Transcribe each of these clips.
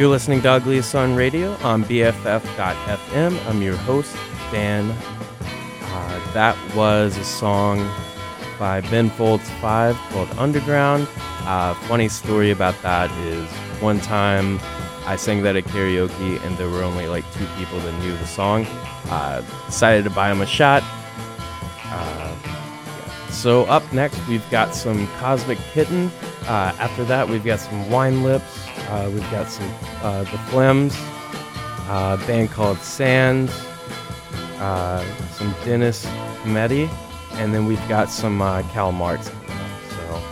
You're listening to Ugliest Son Radio on BFF.FM. I'm your host, Dan. Uh, that was a song by Ben Folds 5 called Underground. Uh, funny story about that is one time I sang that at karaoke and there were only like two people that knew the song. Uh, decided to buy him a shot. Uh. So up next, we've got some Cosmic Kitten. Uh, after that, we've got some Wine Lips. Uh, we've got some uh, the Phlegms, uh, a band called Sands, uh, some Dennis Cometti, and then we've got some uh, Kal Marks. So,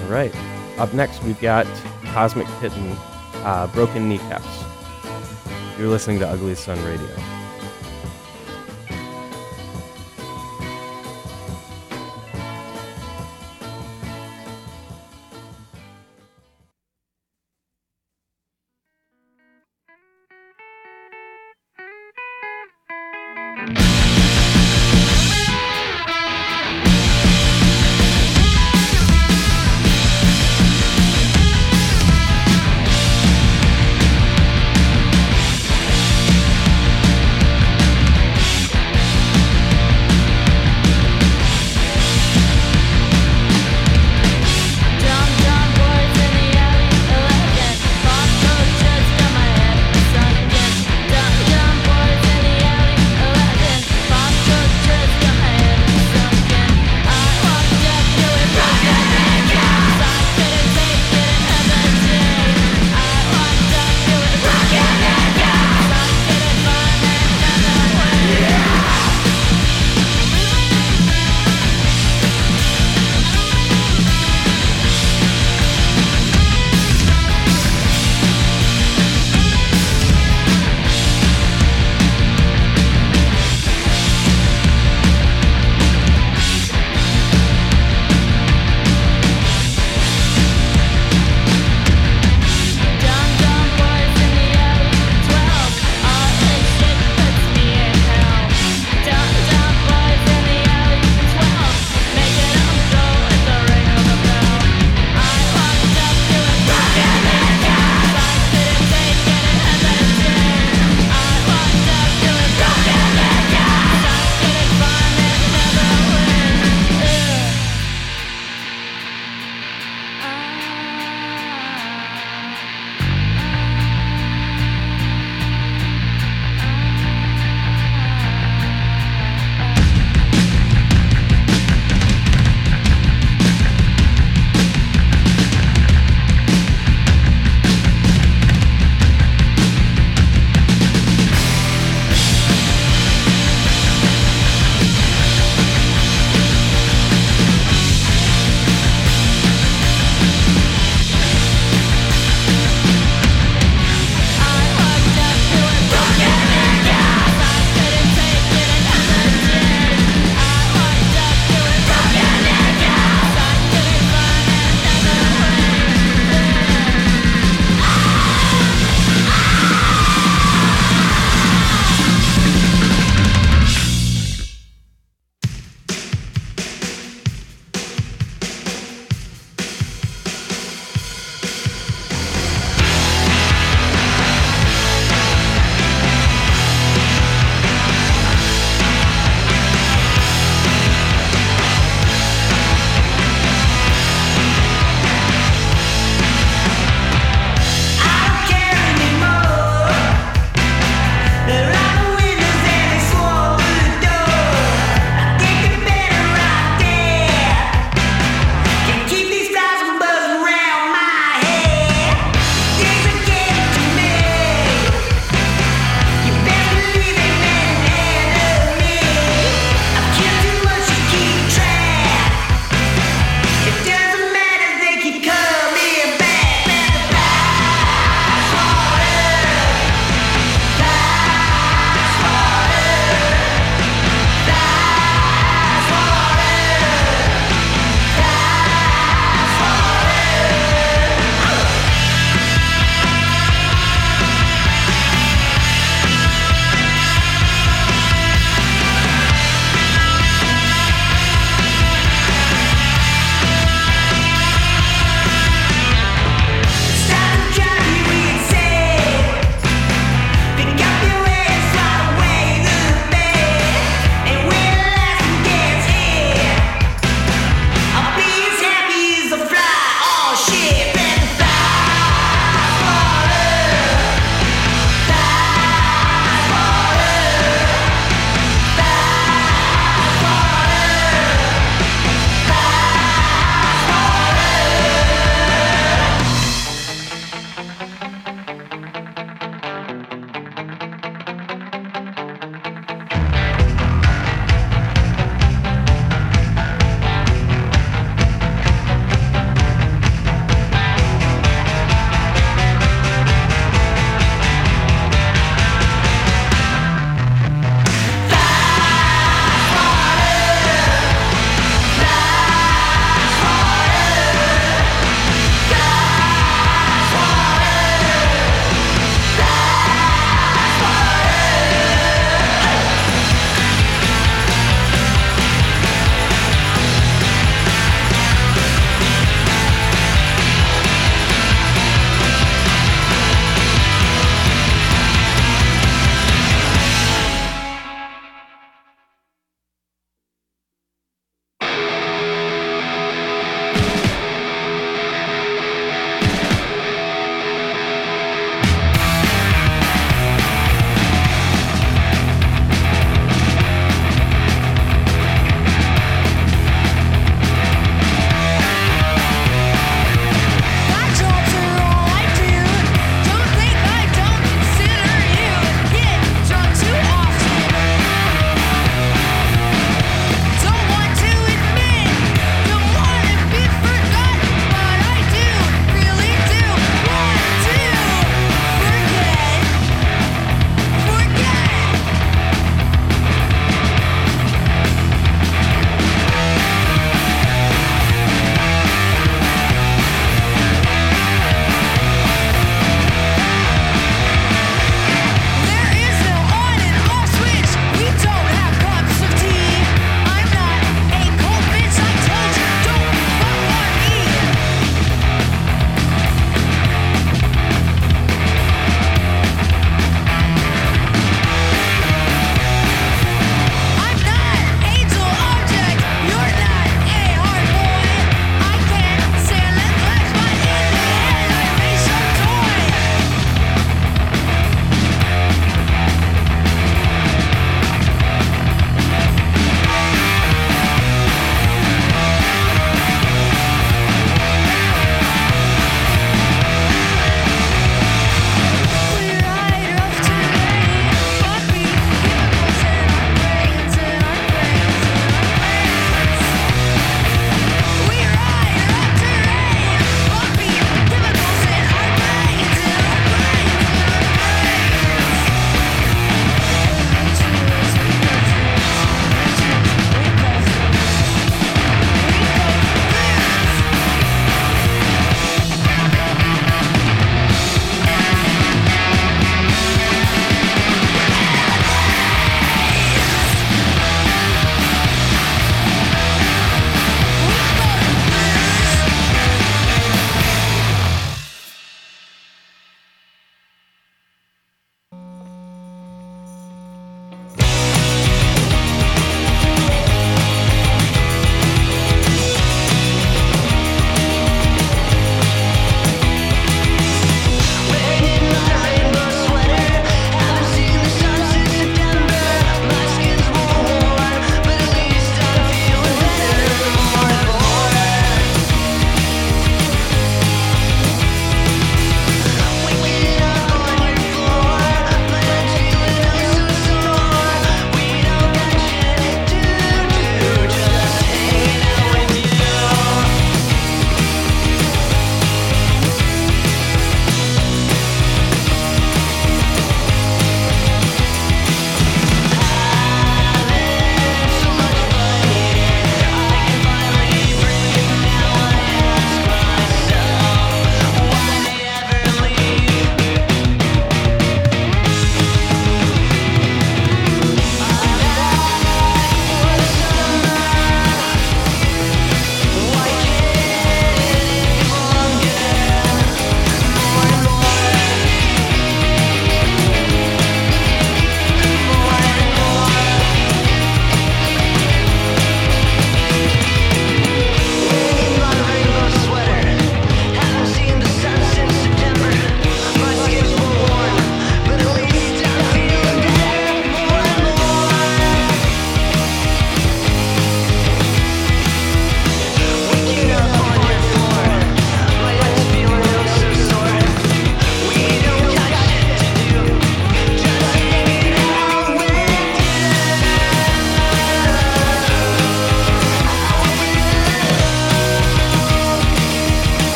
all right. Up next, we've got Cosmic Kitten, uh, Broken Kneecaps. You're listening to Ugliest Son Radio.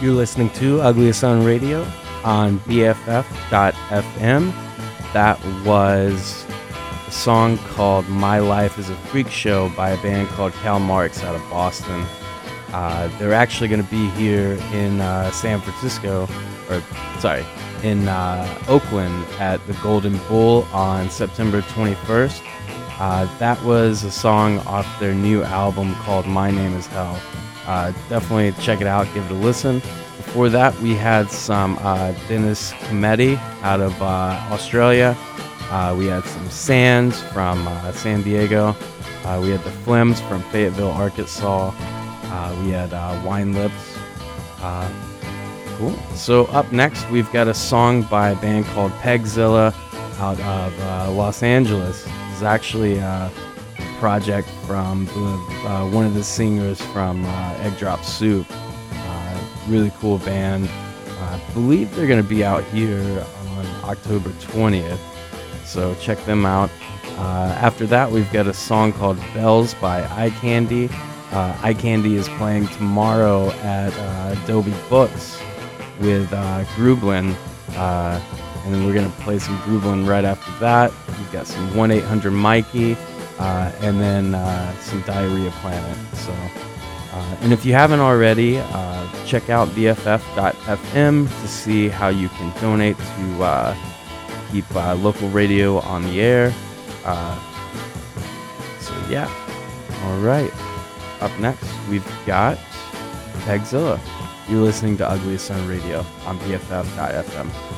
You're listening to Ugliest Son Radio on BFF.FM. That was a song called My Life is a Freak Show by a band called Kal Marks out of Boston. Uh, they're actually going to be here in uh, San Francisco, or sorry, in uh, Oakland at the Golden Bull on September 21st. Uh, that was a song off their new album called My Name is Hell. Uh, definitely check it out, give it a listen. Before that, we had some uh, Dennis Cometti out of uh, Australia. Uh, we had some Sands from uh, San Diego. We had the Phlegms from Fayetteville, Arkansas. we had Wine Lips. cool. So up next, we've got a song by a band called Pegzilla out of Los Angeles. It's actually project from the, uh, one of the singers from uh, Egg Drop Soup. Uh, really cool band. I believe they're going to be out here on October 20th, so check them out. Uh, after that, we've got a song called Bells by Eye Candy. Uh, Eyecandy is playing tomorrow at Adobe Books with uh, Grooblen. Uh, and then we're going to play some Grooblen right after that. We've got some 1 800 Mikey uh, and then uh, some Diarrhea Planet. So, uh, and if you haven't already, uh, check out BFF.FM to see how you can donate to uh, keep local radio on the air. so, yeah. All right. Up next, we've got Pegzilla. You're listening to Ugliest Son Radio on BFF.FM.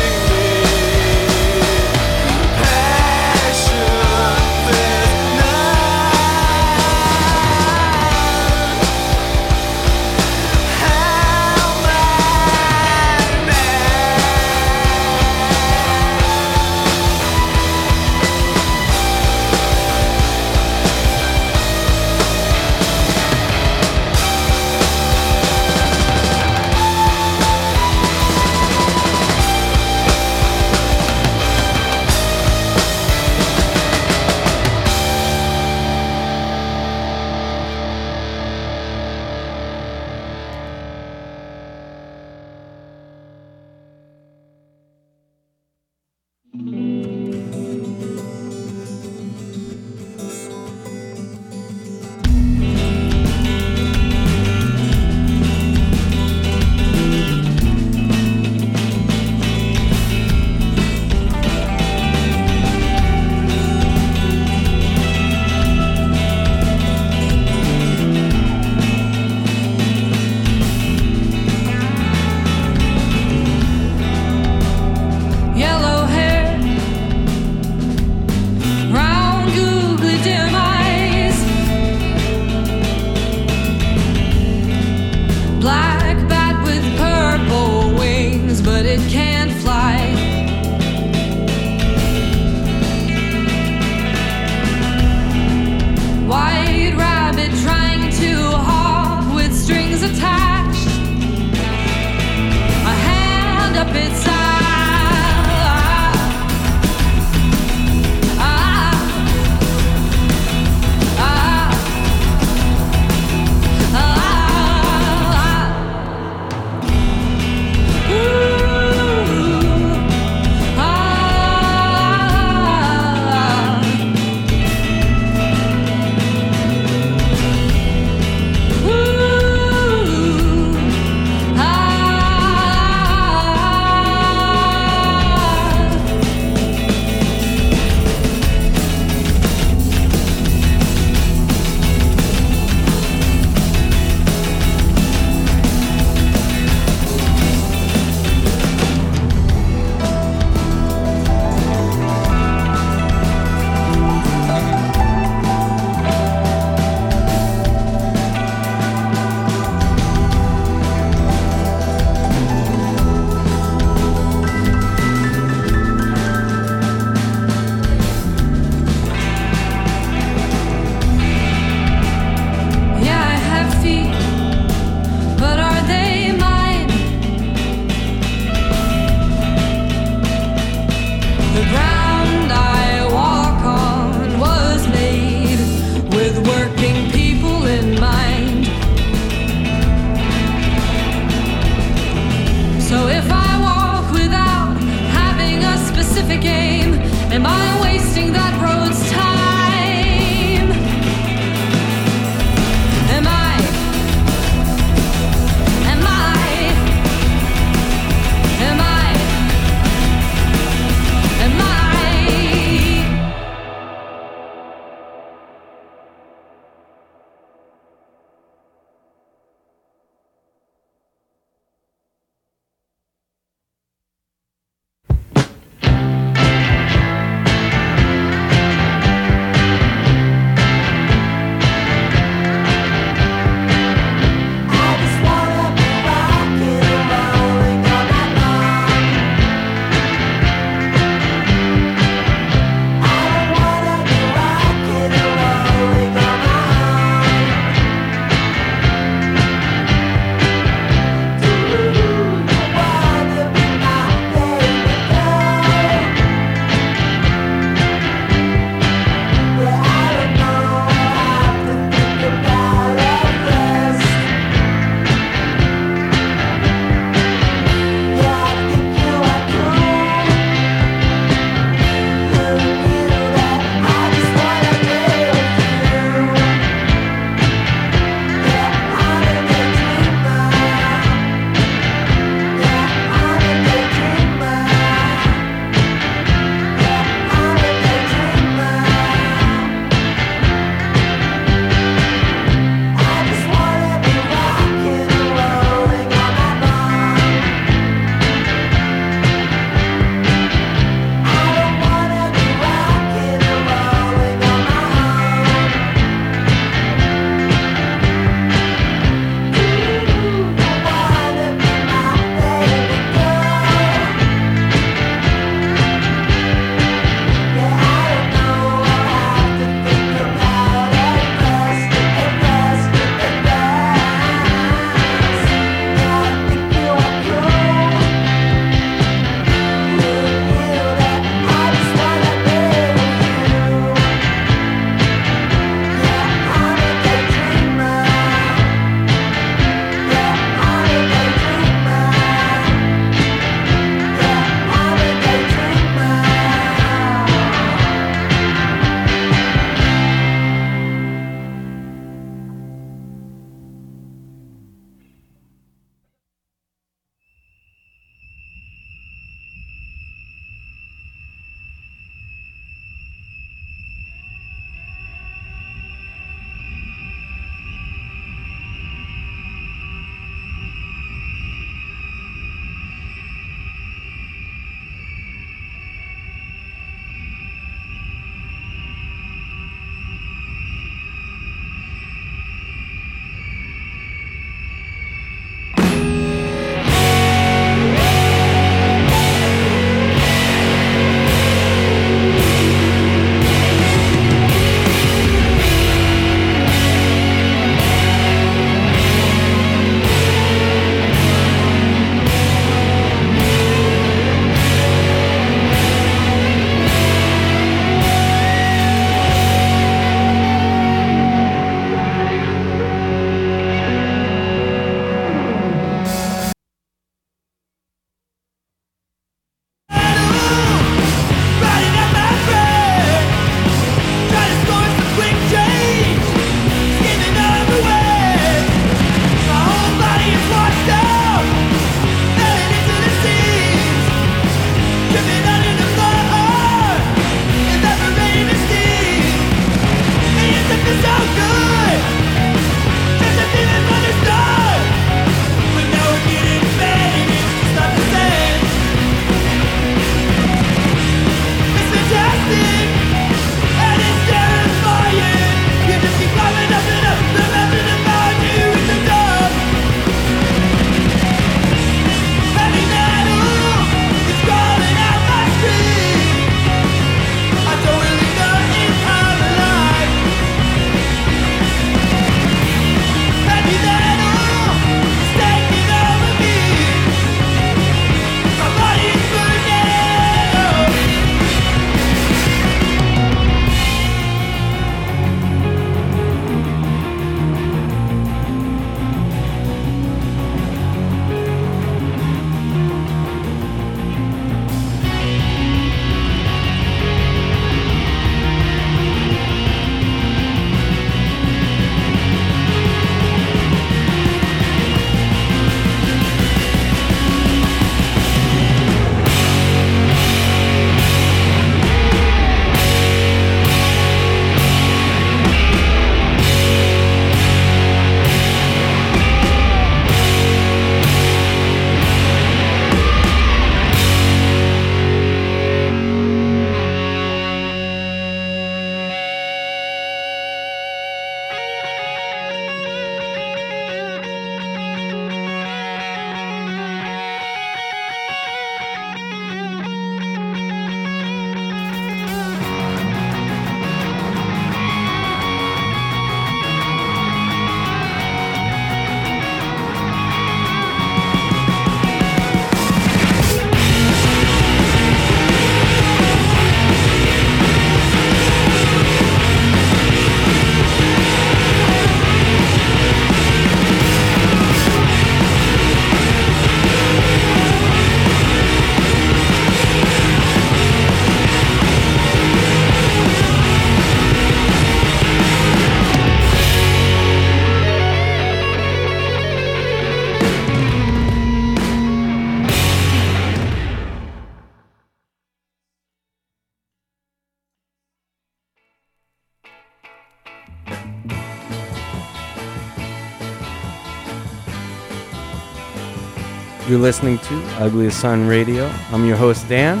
You're listening to Ugliest Son Radio. I'm your host, Dan.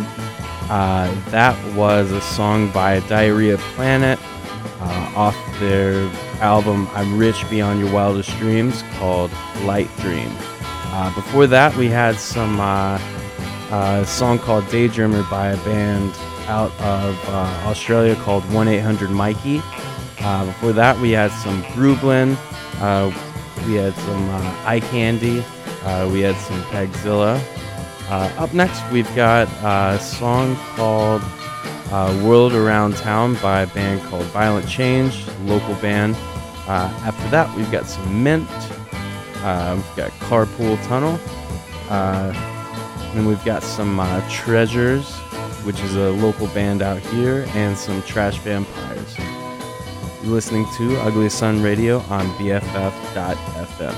Uh, that was a song by Diarrhea Planet uh, off their album I'm Rich Beyond Your Wildest Dreams called Light Dream. Uh, before that, we had some uh, a song called Daydreamer by a band out of uh, Australia called 1 800 Mikey. Uh, before that, we had some Grooblen. Uh, we had some uh, Eyecandy. Uh, we had some Pegzilla. Uh, up next, we've got a song called uh, World Around Town by a band called Violent Change, local band. Uh, after that, we've got some Mint. Uh, we've got Carpool Tunnel. Uh, and we've got some uh, Treasures, which is a local band out here, and some Trash Vampires. You're listening to Ugliest Son Radio on BFF.FM.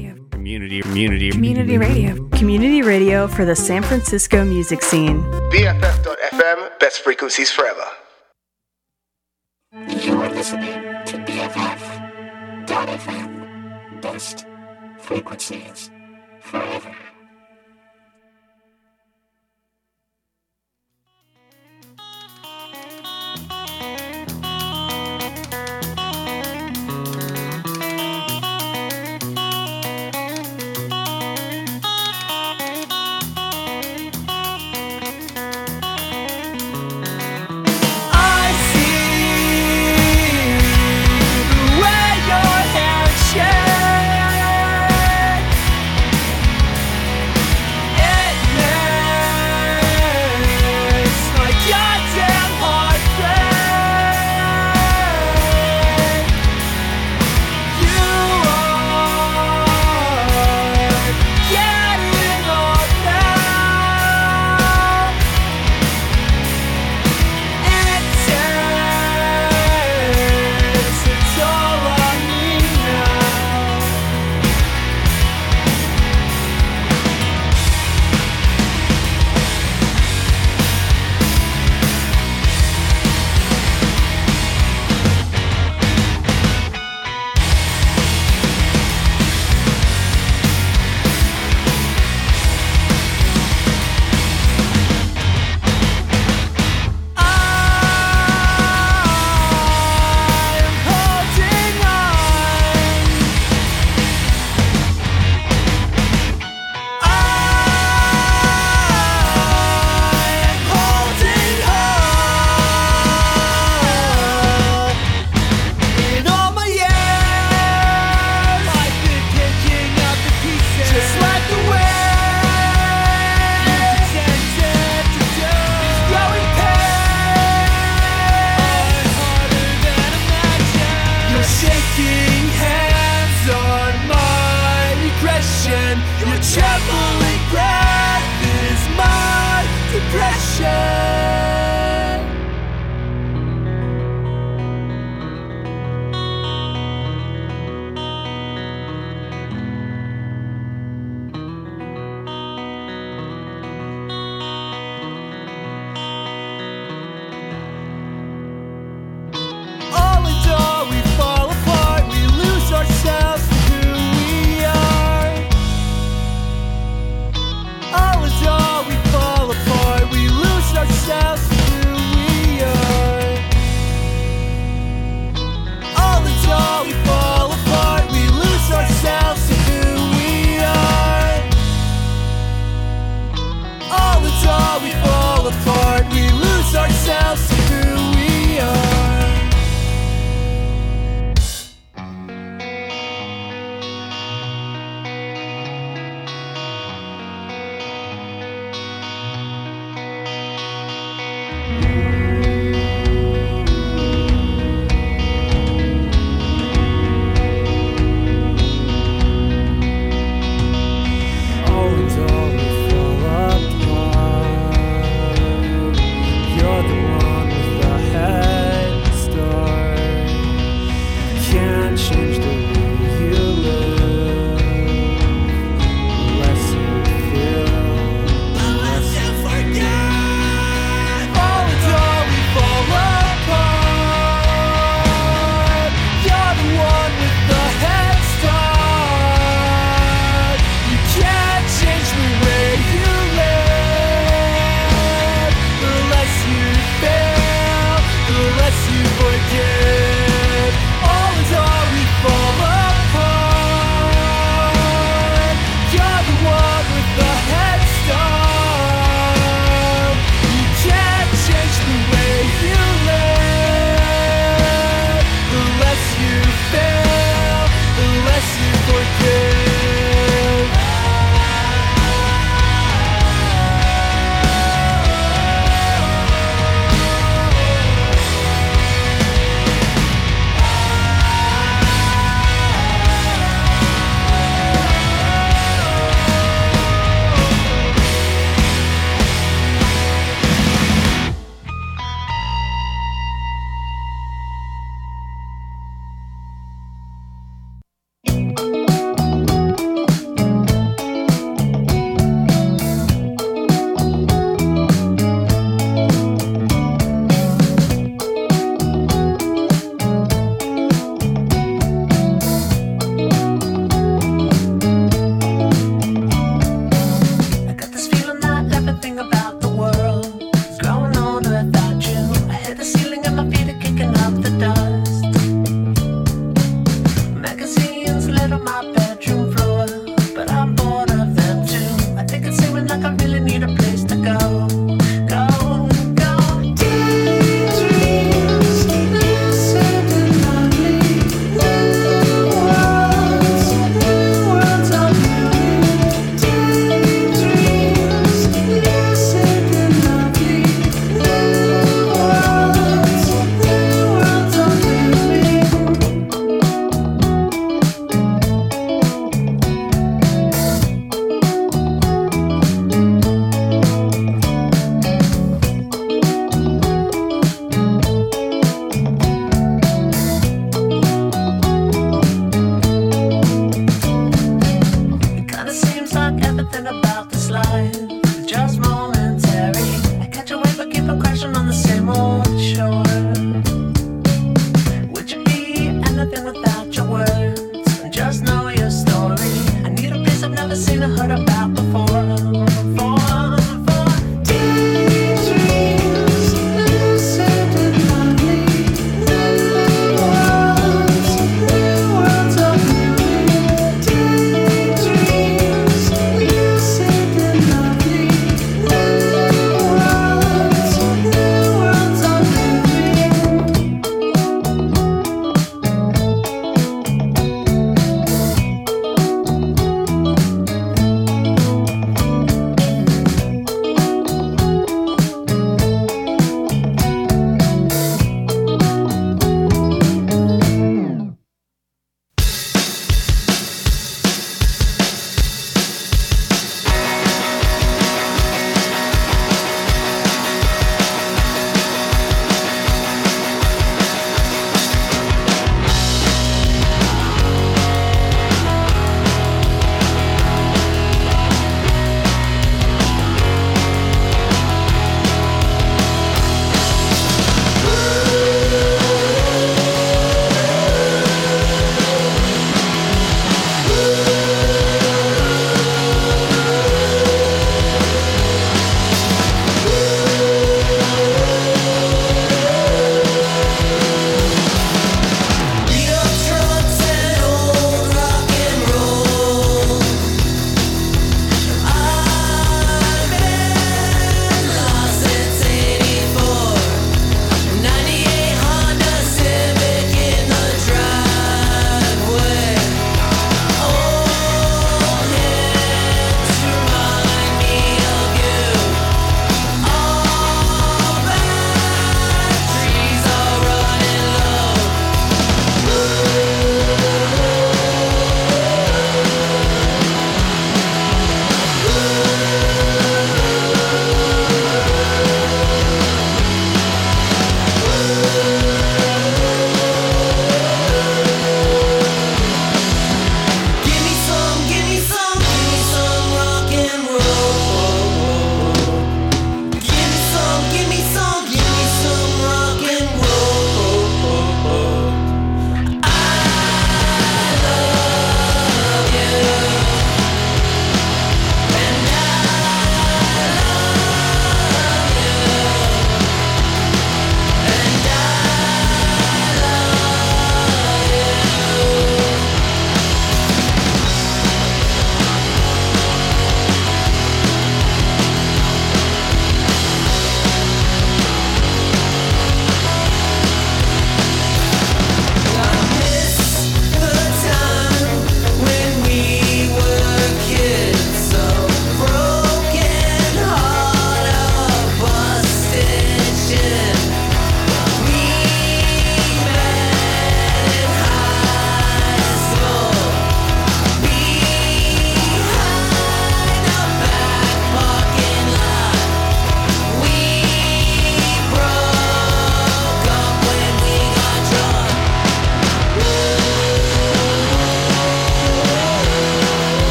radio. Community, community, community radio. Community radio for the San Francisco music scene. BFF.FM, best frequencies forever. You're listening to BFF.FM, best frequencies forever.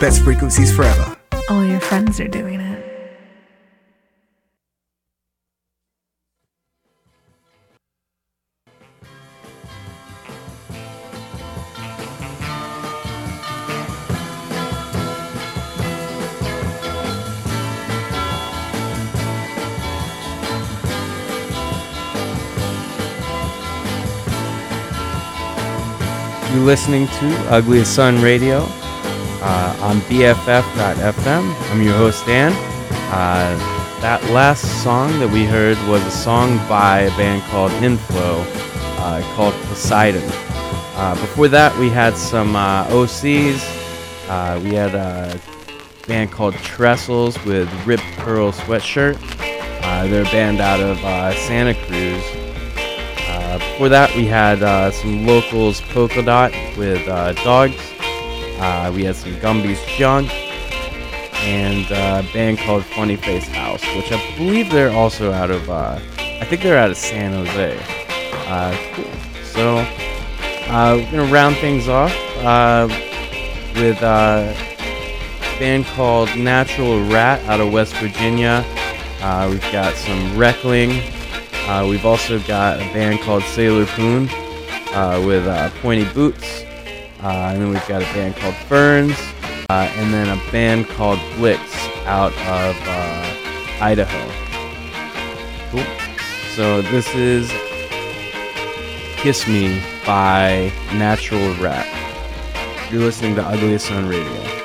best frequencies forever. All your friends are doing it. You're listening to Ugliest Son Radio uh, on BFF.FM. I'm your host, Dan. Uh, that last song that we heard was a song by a band called Inflow uh, called Poseidon. Uh, before that, we had some uh, OCs. Uh, we had a band called Trestles with Ripped Pearl Sweatshirt. They're a band out of Santa Cruz. Before that, we had some locals Polka Dot with Dogs. Uh, we had some Gumby's Junk. And uh, a band called Funny Face House, which I believe they're also out of, uh, I think they're out of San Jose. Uh, cool. So, uh, we're going to round things off with a band called Natural Rat out of West Virginia. We've got some Reckling. We've also got a band called Sailor Poon with Pointy Boots. Uh, and then we've got a band called Ferns. Uh, and then a band called Blitz out of uh, Idaho. Cool. So this is Kiss Me by Natural Rat. You're listening to Ugliest Son Radio.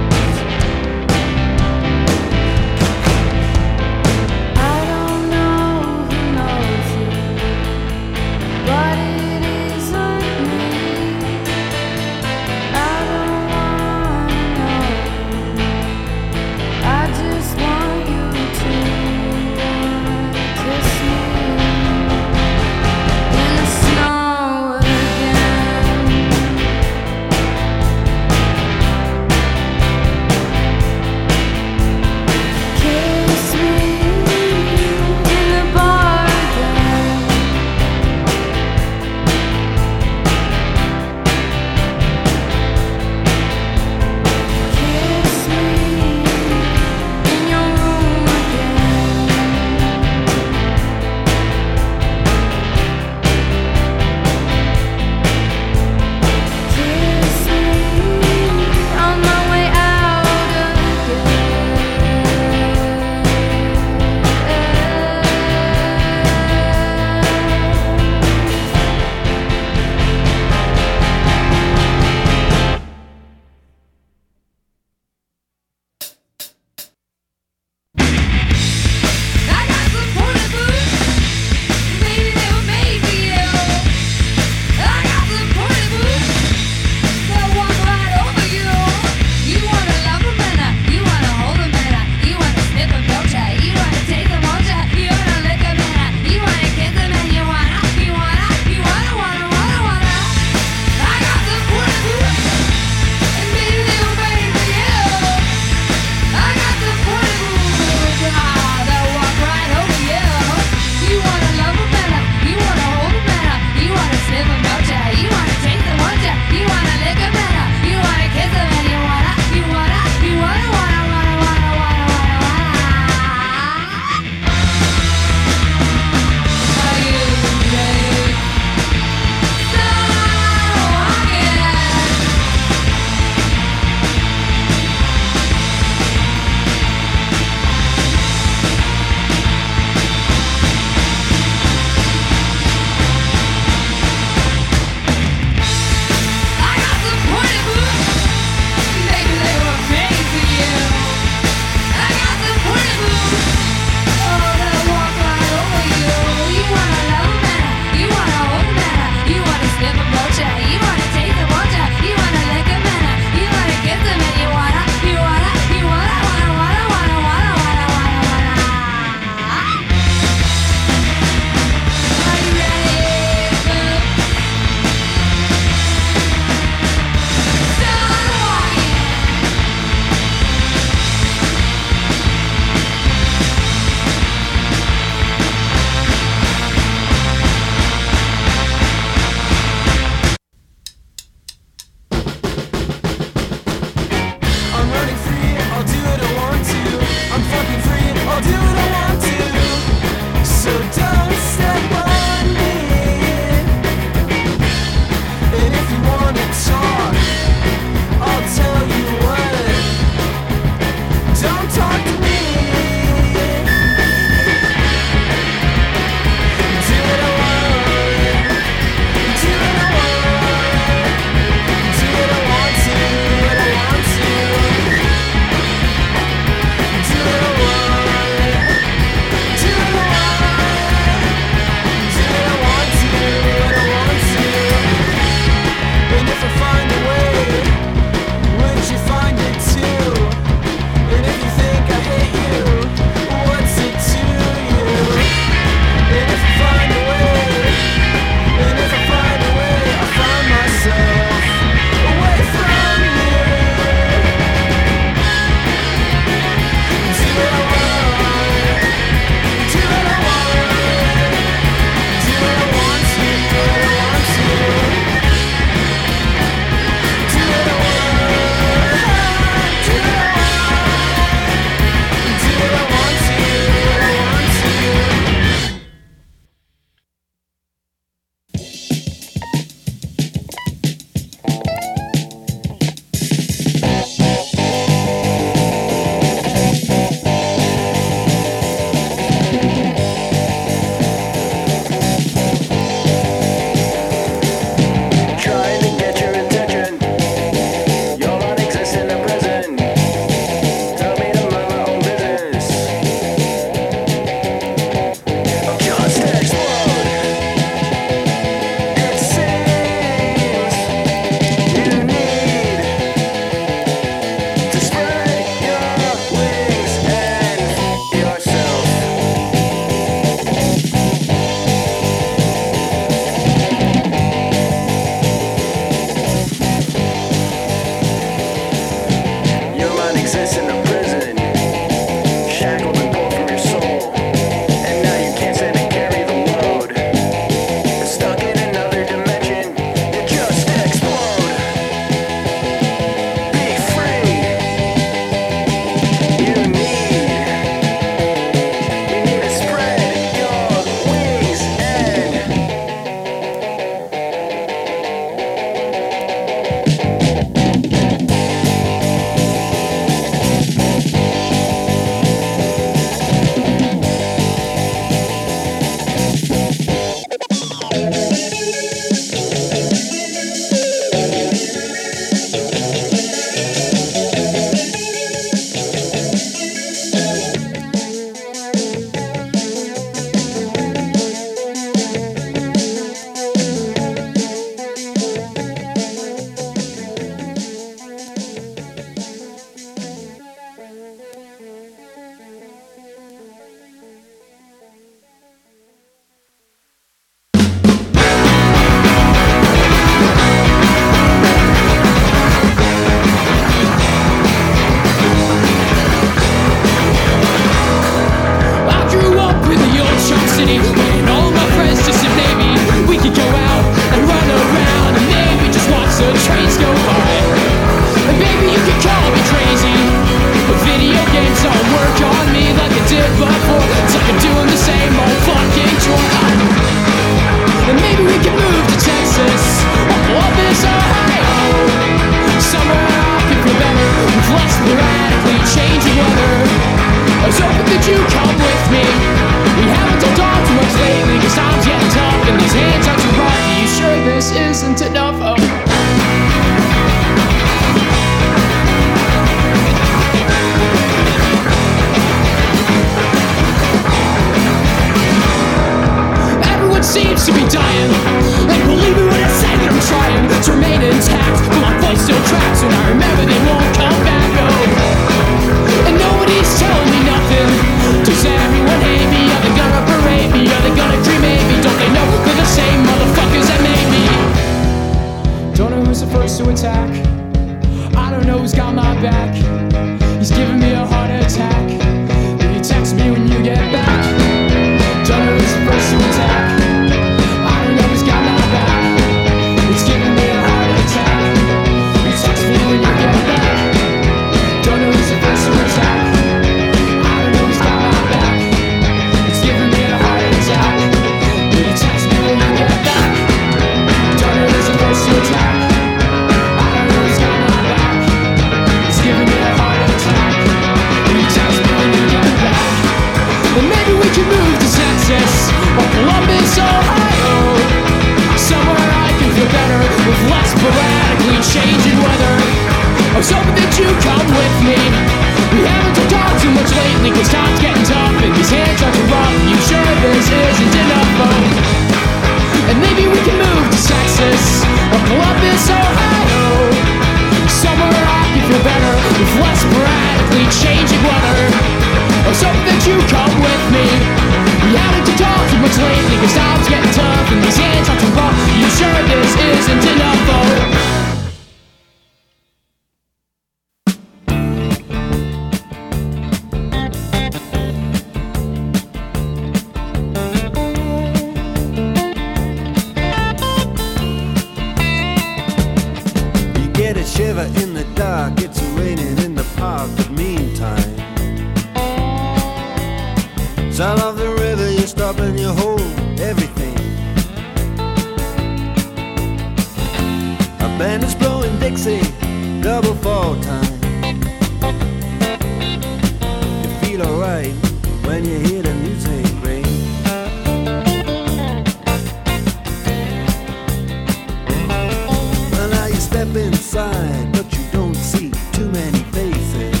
step inside, but you don't see too many faces.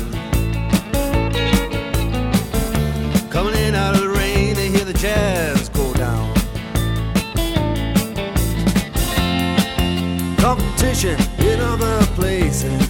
Coming in out of the rain, they hear the jazz go down. Competition in other places.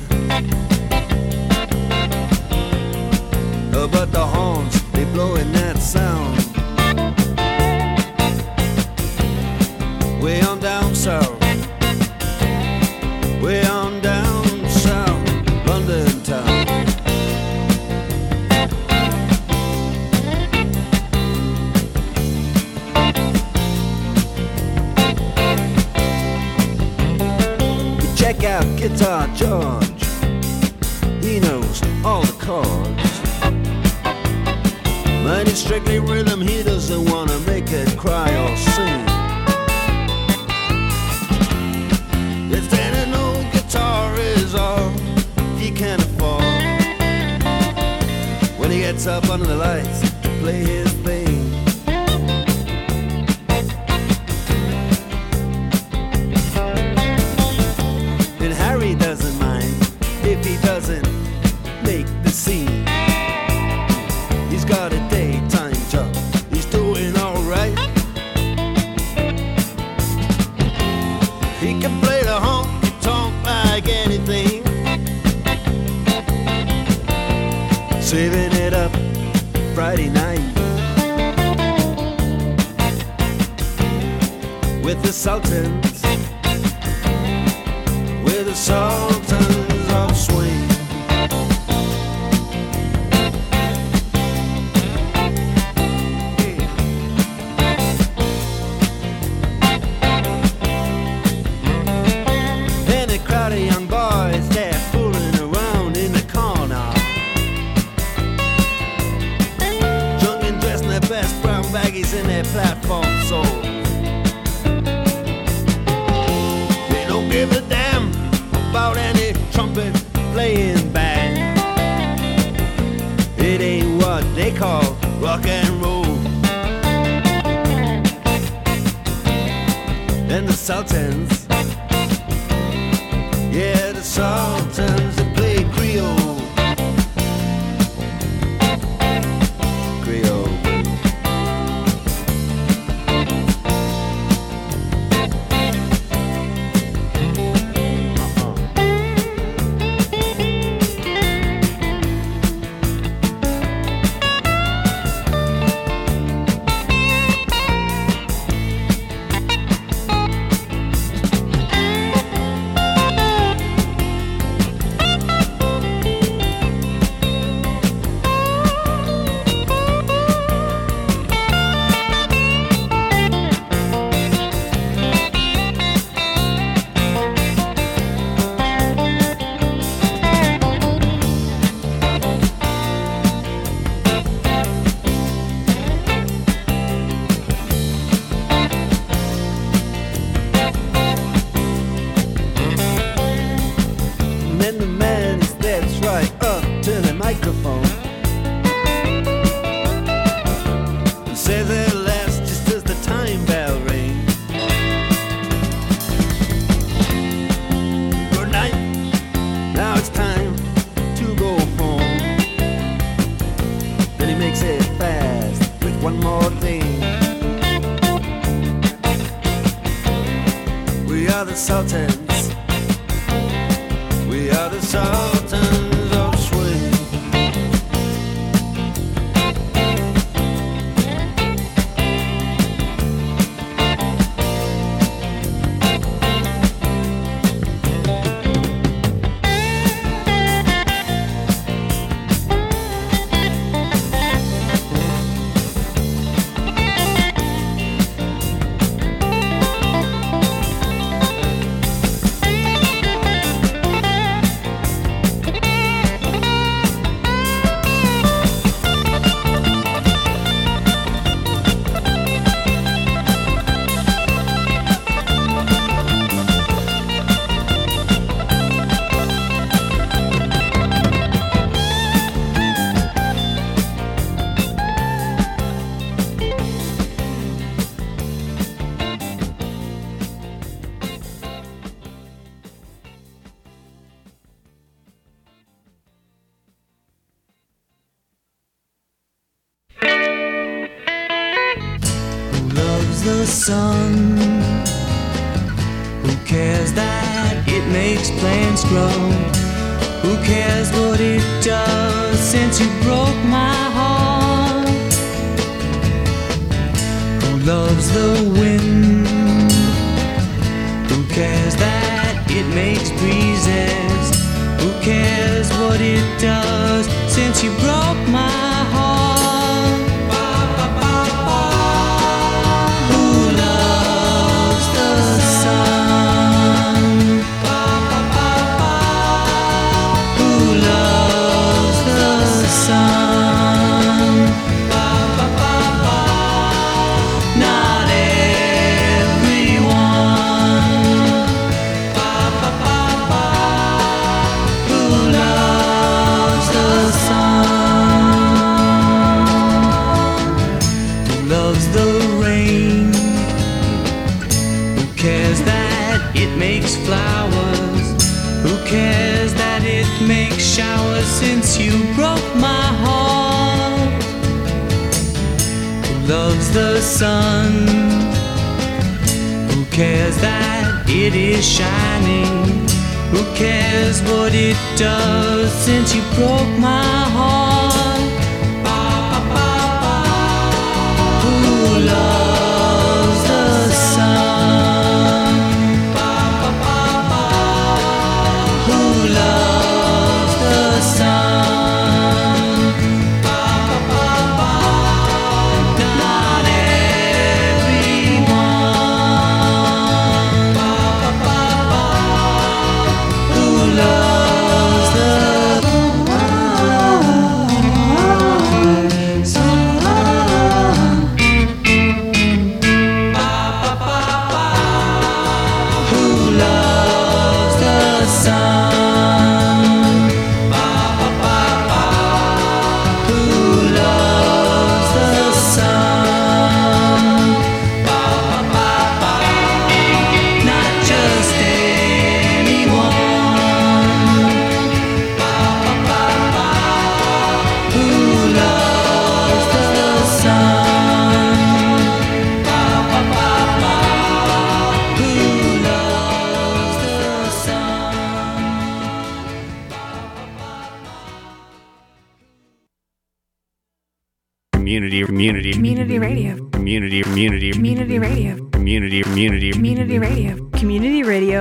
The Sultans.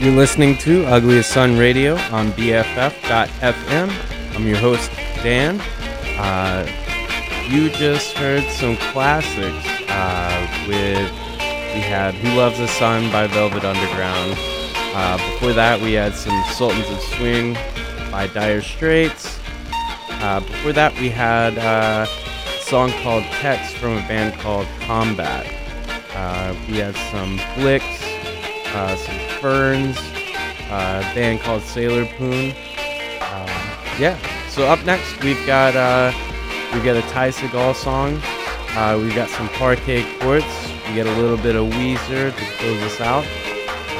You're listening to Ugliest Son Radio on BFF.FM. I'm your host, Dan. Uh, you just heard some classics uh, with, we had Who Loves the Sun by Velvet Underground. Uh, before that, we had some Sultans of Swing by Dire Straits. Uh, before that, we had uh, a song called Text from a band called Combat. Uh, we had some Flicks some Ferns, uh, a band called Sailor Poon. Um, yeah. So up next we've got uh, we've got a Ty Segall song. Uh, we've got some Parquet Courts. We get a little bit of Weezer to close us out.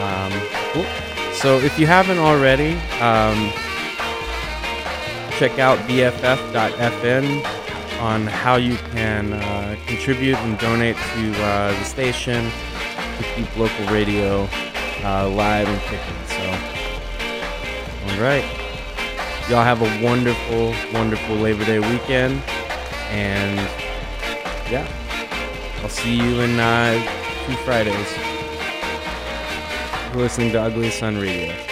Um, cool. So if you haven't already, um, check out bff.fm on how you can uh, contribute and donate to uh, the station to keep local radio uh, live and kicking. So, all right. Y'all have a wonderful, wonderful Labor Day weekend. And yeah, I'll see you in uh, two Fridays. You're listening to Ugly Sun Radio.